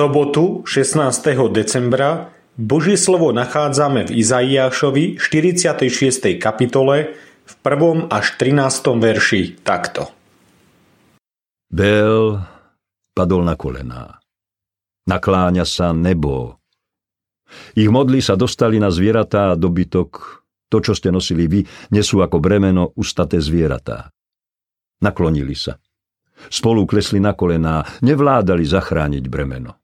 sobotu 16. decembra Božie slovo nachádzame v Izaiášovi 46. kapitole v 1. až 13. verši takto. Bel padol na kolená. Nakláňa sa nebo. Ich modly sa dostali na zvieratá a dobytok. To, čo ste nosili vy, nesú ako bremeno ustaté zvieratá. Naklonili sa. Spolu klesli na kolená, nevládali zachrániť bremeno.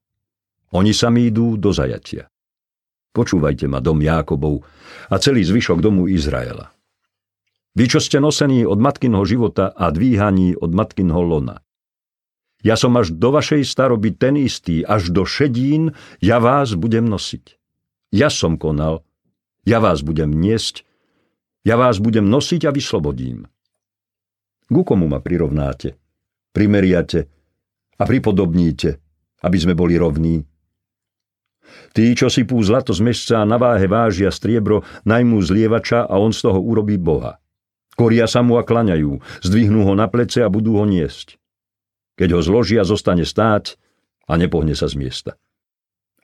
Oni sami idú do zajatia. Počúvajte ma, dom Jákobov a celý zvyšok domu Izraela. Vy, čo ste nosení od matkinho života a dvíhaní od matkinho lona. Ja som až do vašej staroby ten istý, až do šedín ja vás budem nosiť. Ja som konal, ja vás budem niesť, ja vás budem nosiť a vyslobodím. Ku komu ma prirovnáte? Primeriate a pripodobníte, aby sme boli rovní. Tí, čo si pú zlato z mešca a na váhe vážia striebro, najmú zlievača a on z toho urobí Boha. Koria sa mu a klaňajú, zdvihnú ho na plece a budú ho niesť. Keď ho zložia, zostane stáť a nepohne sa z miesta.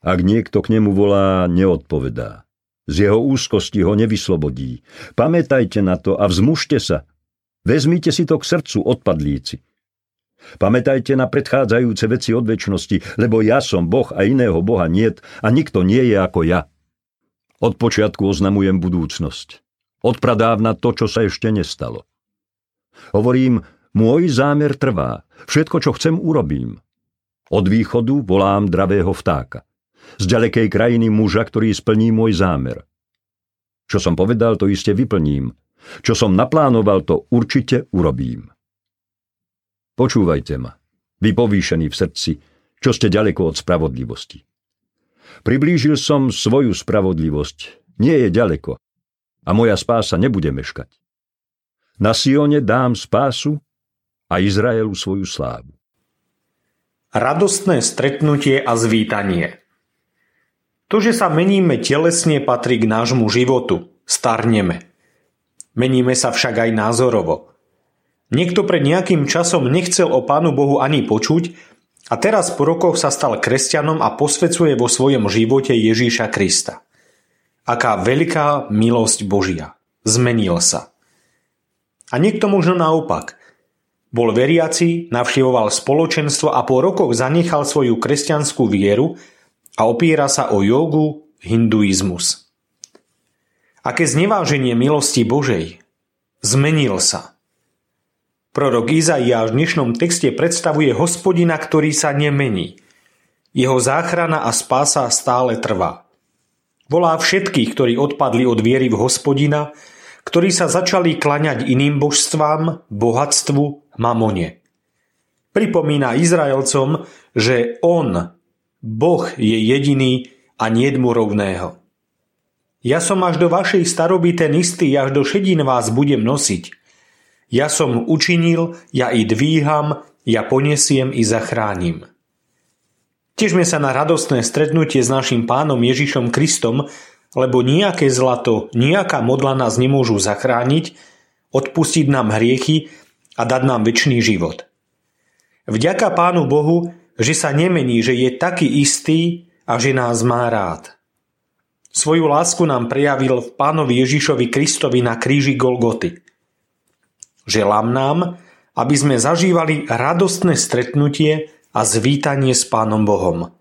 Ak niekto k nemu volá, neodpovedá. Z jeho úzkosti ho nevyslobodí. Pamätajte na to a vzmužte sa. Vezmite si to k srdcu, odpadlíci. Pamätajte na predchádzajúce veci od väčšnosti, lebo ja som Boh a iného Boha niet a nikto nie je ako ja. Od počiatku oznamujem budúcnosť. Od pradávna to, čo sa ešte nestalo. Hovorím, môj zámer trvá. Všetko, čo chcem, urobím. Od východu volám dravého vtáka. Z ďalekej krajiny muža, ktorý splní môj zámer. Čo som povedal, to iste vyplním. Čo som naplánoval, to určite urobím. Počúvajte ma, vy povýšení v srdci, čo ste ďaleko od spravodlivosti. Priblížil som svoju spravodlivosť, nie je ďaleko, a moja spása nebude meškať. Na Sione dám spásu a Izraelu svoju slávu. Radostné stretnutie a zvítanie To, že sa meníme telesne, patrí k nášmu životu. Starneme. Meníme sa však aj názorovo – Niekto pred nejakým časom nechcel o Pánu Bohu ani počuť a teraz po rokoch sa stal kresťanom a posvecuje vo svojom živote Ježíša Krista. Aká veľká milosť Božia. Zmenil sa. A niekto možno naopak. Bol veriaci, navštevoval spoločenstvo a po rokoch zanechal svoju kresťanskú vieru a opiera sa o jogu, hinduizmus. Aké zneváženie milosti Božej. Zmenil sa. Prorok Izaiáš v dnešnom texte predstavuje hospodina, ktorý sa nemení. Jeho záchrana a spása stále trvá. Volá všetkých, ktorí odpadli od viery v hospodina, ktorí sa začali klaňať iným božstvám, bohatstvu, mamone. Pripomína Izraelcom, že on, Boh, je jediný a nie rovného. Ja som až do vašej staroby ten istý, až do šedín vás budem nosiť – ja som učinil, ja i dvíham, ja ponesiem i zachránim. Težme sa na radostné stretnutie s našim pánom Ježišom Kristom, lebo nejaké zlato, nejaká modla nás nemôžu zachrániť, odpustiť nám hriechy a dať nám väčší život. Vďaka Pánu Bohu, že sa nemení, že je taký istý a že nás má rád. Svoju lásku nám prejavil v Pánovi Ježišovi Kristovi na kríži Golgoty – Želám nám, aby sme zažívali radostné stretnutie a zvítanie s Pánom Bohom,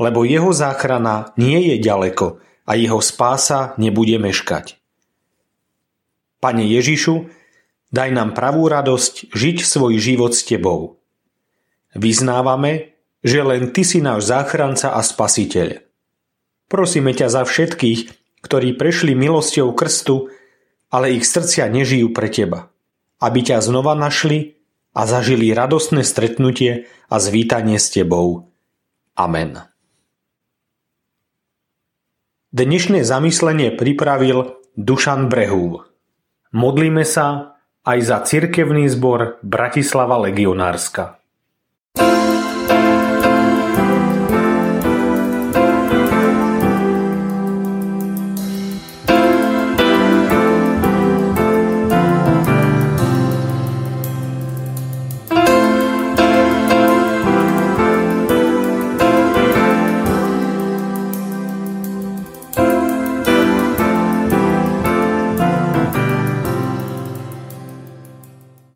lebo jeho záchrana nie je ďaleko a jeho spása nebude meškať. Pane Ježišu, daj nám pravú radosť žiť svoj život s Tebou. Vyznávame, že len Ty si náš záchranca a spasiteľ. Prosíme ťa za všetkých, ktorí prešli milosťou krstu, ale ich srdcia nežijú pre Teba aby ťa znova našli a zažili radostné stretnutie a zvítanie s tebou. Amen. Dnešné zamyslenie pripravil Dušan Brehúv. Modlíme sa aj za cirkevný zbor Bratislava Legionárska.